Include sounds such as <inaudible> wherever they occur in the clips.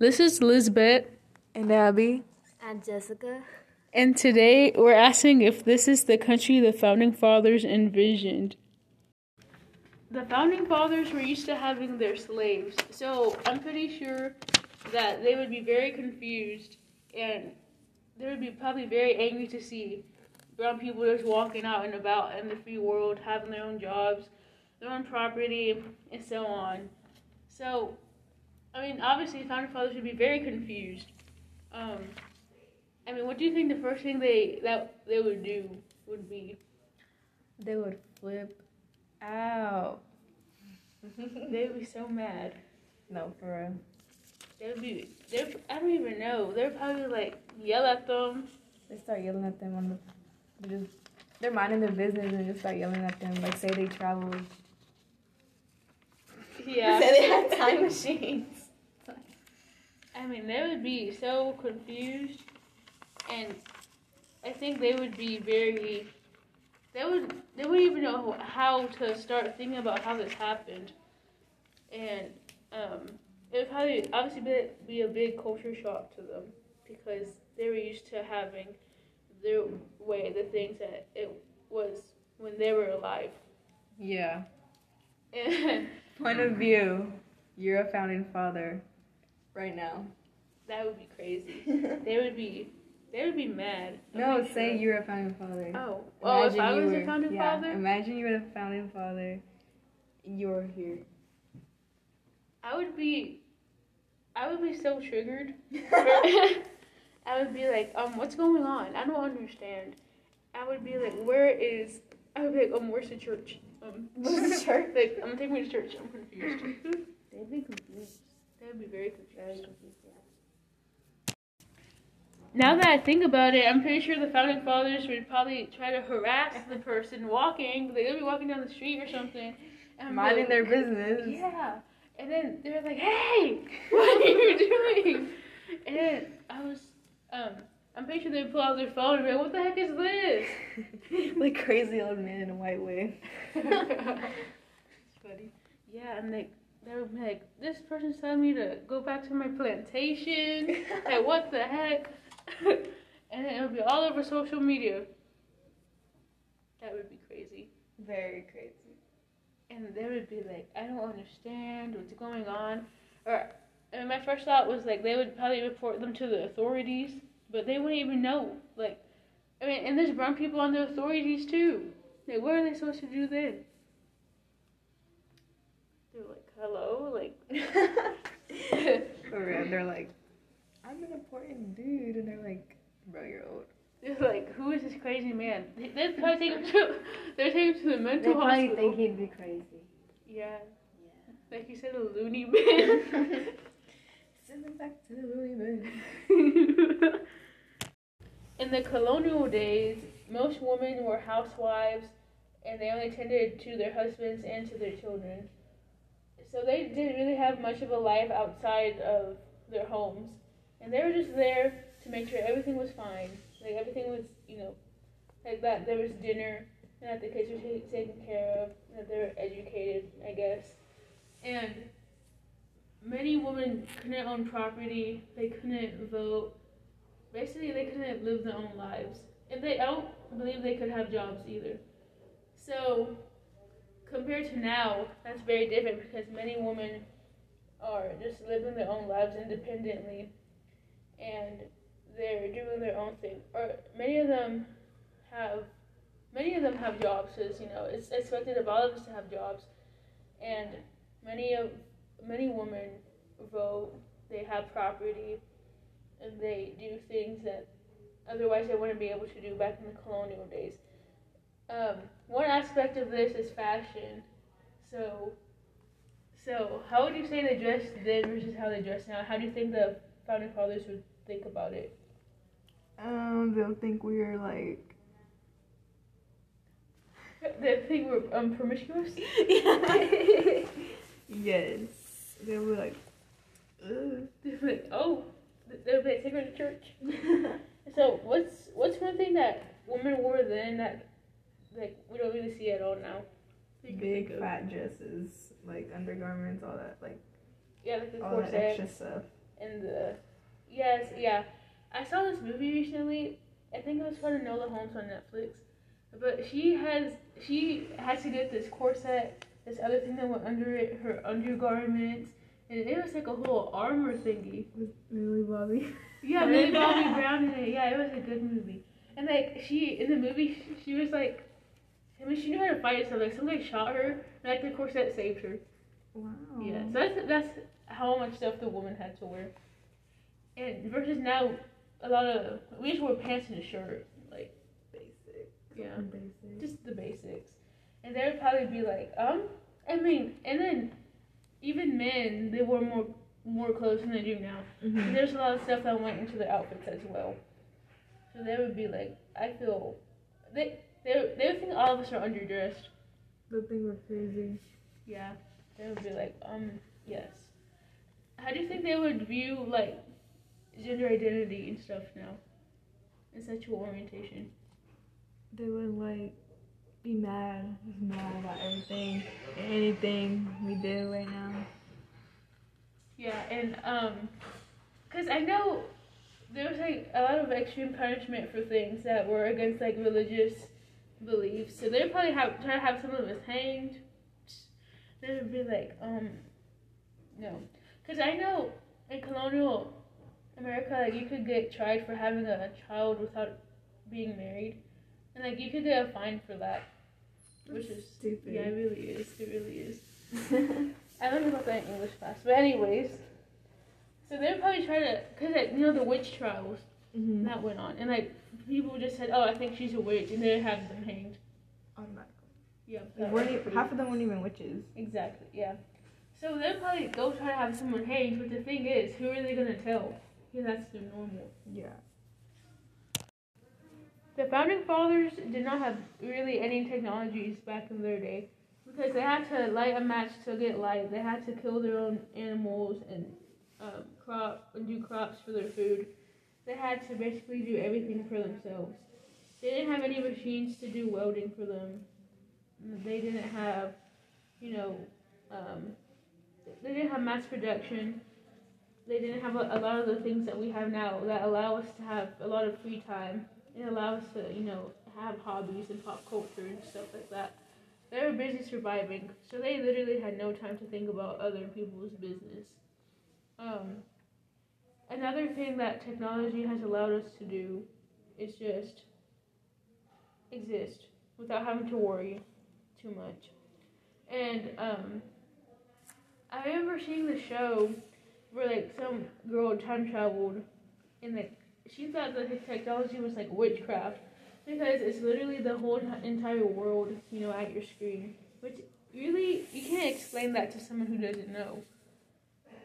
This is Lisbeth, And Abby. And Jessica. and today we're asking if this is the country the founding fathers envisioned. The founding fathers were used to having their slaves, so I'm pretty sure that they would be very confused and they would be probably very angry to see brown people just walking out and about in the free world, having their own jobs, their own property, and so on. So, I mean, obviously, founding fathers would be very confused. Um, I mean, what do you think the first thing they that they would do would be? They would flip out. <laughs> They would be so mad. No, for real. They would be. They. I don't even know. They'd probably like yell at them. They start yelling at them on the. They just, they're minding their business and just start yelling at them. Like, say they travel. Yeah. <laughs> Say they have time machines. I mean, they would be so confused, and I think they would be very. They would. They wouldn't even know how to start thinking about how this happened, and um, it would probably obviously be, be a big culture shock to them because they were used to having their way, the things that it was when they were alive. Yeah. <laughs> And Point of view. You're a founding father. Right now. that would be crazy. <laughs> They would be. They would be mad. I'm No, say sure. you're a founding father. Oh, oh! If I was were- a founding yeah, father, Imagine you were the founding father. You're here. I would be. I would be so triggered. <laughs> <laughs> I would be like, um, what's going on? I don't understand. I would be like, where is? I would be like, um, where's the church? Um, Where's the church? Like, I'm taking me to church. I'm confused. They'd be confused. They'd be very confused. Now that I think about it, I'm pretty sure the founding fathers would probably try to harass the person walking. They'd be walking down the street or something. And be Minding like, their business. yeah. And then they're like, hey, <laughs> what are you doing? And then I was, um, I'm pretty sure they would pull out their phone and be like, what the heck is this? <laughs> like crazy old man in a white wig. <laughs> it's funny. Yeah, and like, they would be like, this person's telling me to go back to my plantation. like, what the heck? <laughs> and it would be all over social media. That would be crazy. Very crazy. and they would be like, I don't understand what's going on. Or, and my first thought was like, they would probably report them to the authorities, but they wouldn't even know. Like, I mean, and there's brown people on the authorities too. Like, what are they supposed to do then? They're hello? Like, <laughs> real, they're like, I'm an important dude, and they're like, bro, you're old. they're like, who is this crazy man? They- They'd probably take him to, <laughs> they're taking him to the mental They probably hospital. think he'd be crazy. yeah. yeah. Like you said, a loony bin. <laughs> Send them back to the loony bin. In the colonial days, most women were housewives and they only tended to their husbands and to their children. So they didn't really have much of a life outside of their homes. And they were just there to make sure everything was fine. Like everything was, you know, like that there was dinner and that the kids were ta- taken care of, and that they were educated, I guess. And many women couldn't own property, they couldn't vote, basically they couldn't live their own lives and they I don't believe they could have jobs either so compared to now that's very different because many women are just living their own lives independently and they're doing their own thing or many of them have many of them have jobs because you know it's expected of all of us to have jobs and many of many women vote they have property and they do things that otherwise they wouldn't be able to do back in the colonial days. Um, one aspect of this is fashion. So, so how would you say they dressed then versus how they dress now? How do you think the founding fathers would think about it? Um, they'll think we're like. <laughs> They think we're um, promiscuous. <laughs> yes. They'll be like, ugh. They'd like, oh, they'd be like, take her to church. <laughs> So what's what's one thing that women wore then that like we don't really see at all now? That you can Big fat dresses, like undergarments, all that, like Yeah, like the all that corset. extra stuff. and the yes, yeah. I saw this movie recently. I think it was called Enola Holmes on Netflix. But she has she had to get this corset, this other thing that went under it, her undergarments, and it was like a whole armor thingy. With Millie Bobby. Yeah, Millie <laughs> Bobby Brown in it. Yeah, it was a good movie. And like she in the movie, she was like, I mean, she knew how to fight. So like somebody shot her, and like the corset saved her. Wow. Yeah, so that's that's how much stuff the woman had to wear. And versus now, a lot of we just wear pants and a shirt, like Basic. yeah, Basic. just the basics. And they would probably be like, um, I mean, and then even men they wore more more clothes than they do now. And hmm there's a lot of stuff that went into their outfits as well. So they would be like, I feel they they they would think all of us are underdressed. The thing was crazy. Yeah, they would be like, um, yes. How do you think they would view like gender identity and stuff now, and sexual orientation? They would like be mad, just mad about everything, anything we do right now. Yeah, and um, cause I know there was like a lot of extreme punishment for things that were against like religious beliefs. So they'd probably have try to have some of us hanged. They would be like, um, no, cause I know in colonial America, like you could get tried for having a child without being married, and like you could get a fine for that, which is Stupid. yeah, it really is. It really is. <laughs> I learned about that in English class. But anyways, so they would probably try to, cause like, you know the witch trials hmm that went on, and like people just said, oh, I think she's a witch, and they have them hanged. Automatically. Yeah. They that weren't pretty- half of them weren't even witches. Exactly. Yeah. So they'll probably go try to have someone hanged, but the thing is, who are they gonna tell? Because that's the normal. Yeah. The founding fathers did not have really any technologies back in their day because they had to light a match to get light. They had to kill their own animals and um, crop and do crops for their food. They had to basically do everything for themselves. They didn't have any machines to do welding for them. They didn't have, you know, um, they didn't have mass production. They didn't have a, a lot of the things that we have now that allow us to have a lot of free time and allow us to, you know, have hobbies and pop culture and stuff like that. They were busy surviving, so they literally had no time to think about other people's business. Um, another thing that technology has allowed us to do is just exist without having to worry too much. And um, I remember seeing the show where like some girl time traveled and like she thought that technology was like witchcraft because it's literally the whole entire world, you know, at your screen. Which really, you can't explain that to someone who doesn't know.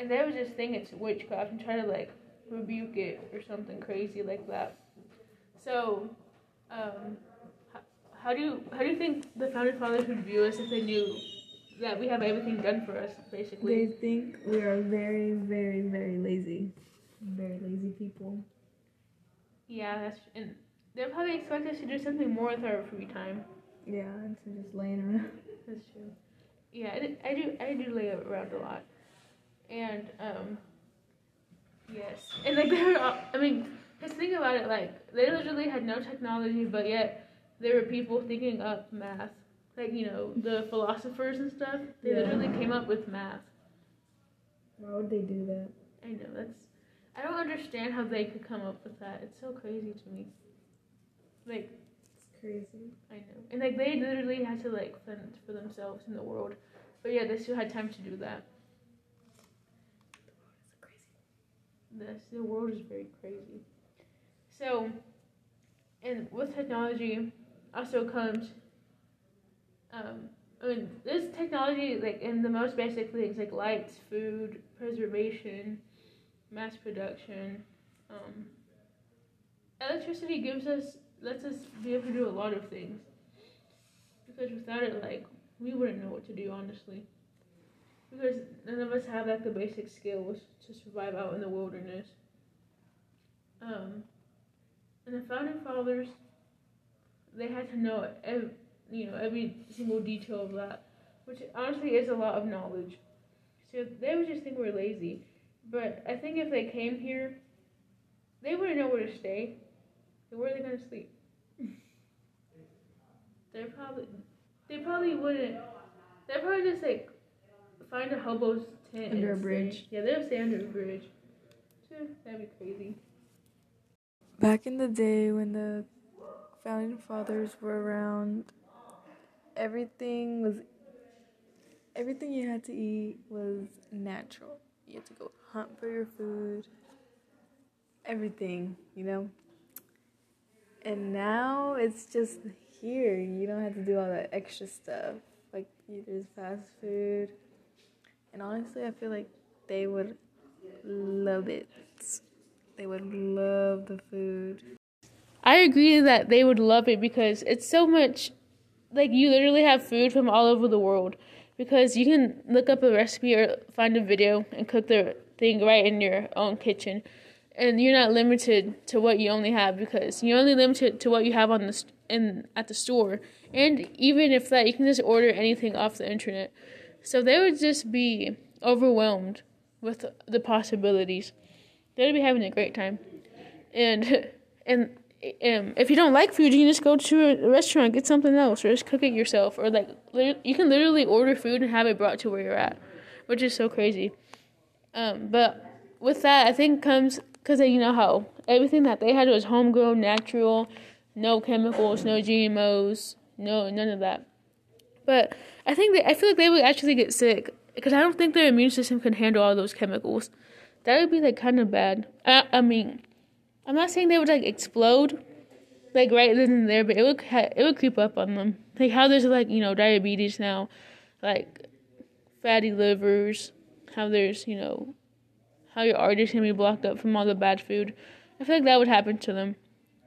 And they would just think it's witchcraft and try to like rebuke it or something crazy like that. So, um, how, how do you how do you think the founding fathers would view us if they knew that we have everything done for us, basically? They think we are very, very, very lazy. Very lazy people. Yeah, that's and they'll probably expect us to do something more with our free time. Yeah, instead of just laying around. That's true. Yeah, I, I do. I do lay around a lot, and um, yes, and like <laughs> they were. all- I mean, just think about it. Like they literally had no technology, but yet there were people thinking up math. Like you know the philosophers and stuff. They Yeah. literally came up with math. Why would they do that? I know that's. I don't understand how they could come up with that. It's so crazy to me. Like It's crazy. I know. And like they literally had to like fend for themselves in the world. But yeah, they still had time to do that. This the world is very crazy. So and with technology also comes um I mean this technology like in the most basic things like lights, food, preservation, mass production, um electricity gives us lets us be able to do a lot of things. Because without it, like, we wouldn't know what to do, honestly. Because none of us have, like, the basic skills to survive out in the wilderness. Um, and the founding fathers, they had to know, ev- you know, every single detail of that, which honestly is a lot of knowledge. So they would just think we're lazy. But I think if they came here, they wouldn't know where to stay. So where are they gonna sleep? <laughs> They're probably they probably wouldn't. They'd probably just like find a hobo's tent Under a bridge. Yeah, they'll stay under a bridge. That'd be crazy. Back in the day when the founding fathers were around, everything was everything you had to eat was natural. You had to go hunt for your food. Everything, you know. And now it's just here. You don't have to do all that extra stuff. Like there's fast food. And honestly, I feel like they would love it. They would love the food. I agree that they would love it because it's so much like you literally have food from all over the world because you can look up a recipe or find a video and cook the thing right in your own kitchen and you're not limited to what you only have because you're only limited to what you have on the st- in at the store and even if that you can just order anything off the internet so they would just be overwhelmed with the possibilities they'd be having a great time and <laughs> and um, if you don't like food, you can just go to a restaurant, get something else, or just cook it yourself. Or like, you can literally order food and have it brought to where you're at, which is so crazy. Um, but with that, I think comes because you know how everything that they had was homegrown, natural, no chemicals, no GMOs, no none of that. But I think that I feel like they would actually get sick because I don't think their immune system can handle all those chemicals. That would be like kind of bad. I, I mean. I'm not saying they would like explode, like right then and there, but it would ha- it would creep up on them. Like how there's like you know diabetes now, like fatty livers. How there's you know how your arteries can be blocked up from all the bad food. I feel like that would happen to them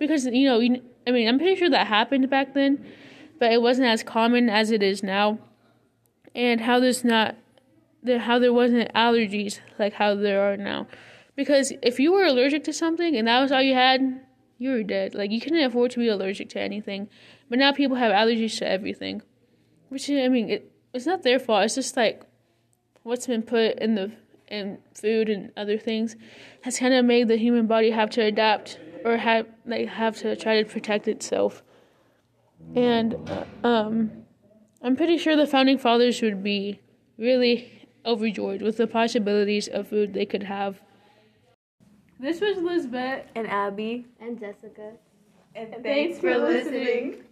because you know you, I mean I'm pretty sure that happened back then, but it wasn't as common as it is now. And how there's not, how there wasn't allergies like how there are now. Because if you were allergic to something and that was all you had, you were dead. Like you couldn't afford to be allergic to anything. But now people have allergies to everything. Which I mean, it, it's not their fault. It's just like what's been put in the in food and other things has kind of made the human body have to adapt or have like have to try to protect itself. And uh, um, I'm pretty sure the founding fathers would be really overjoyed with the possibilities of food they could have. This was Lisbeth. And Abby. And Jessica. And Thanks for listening.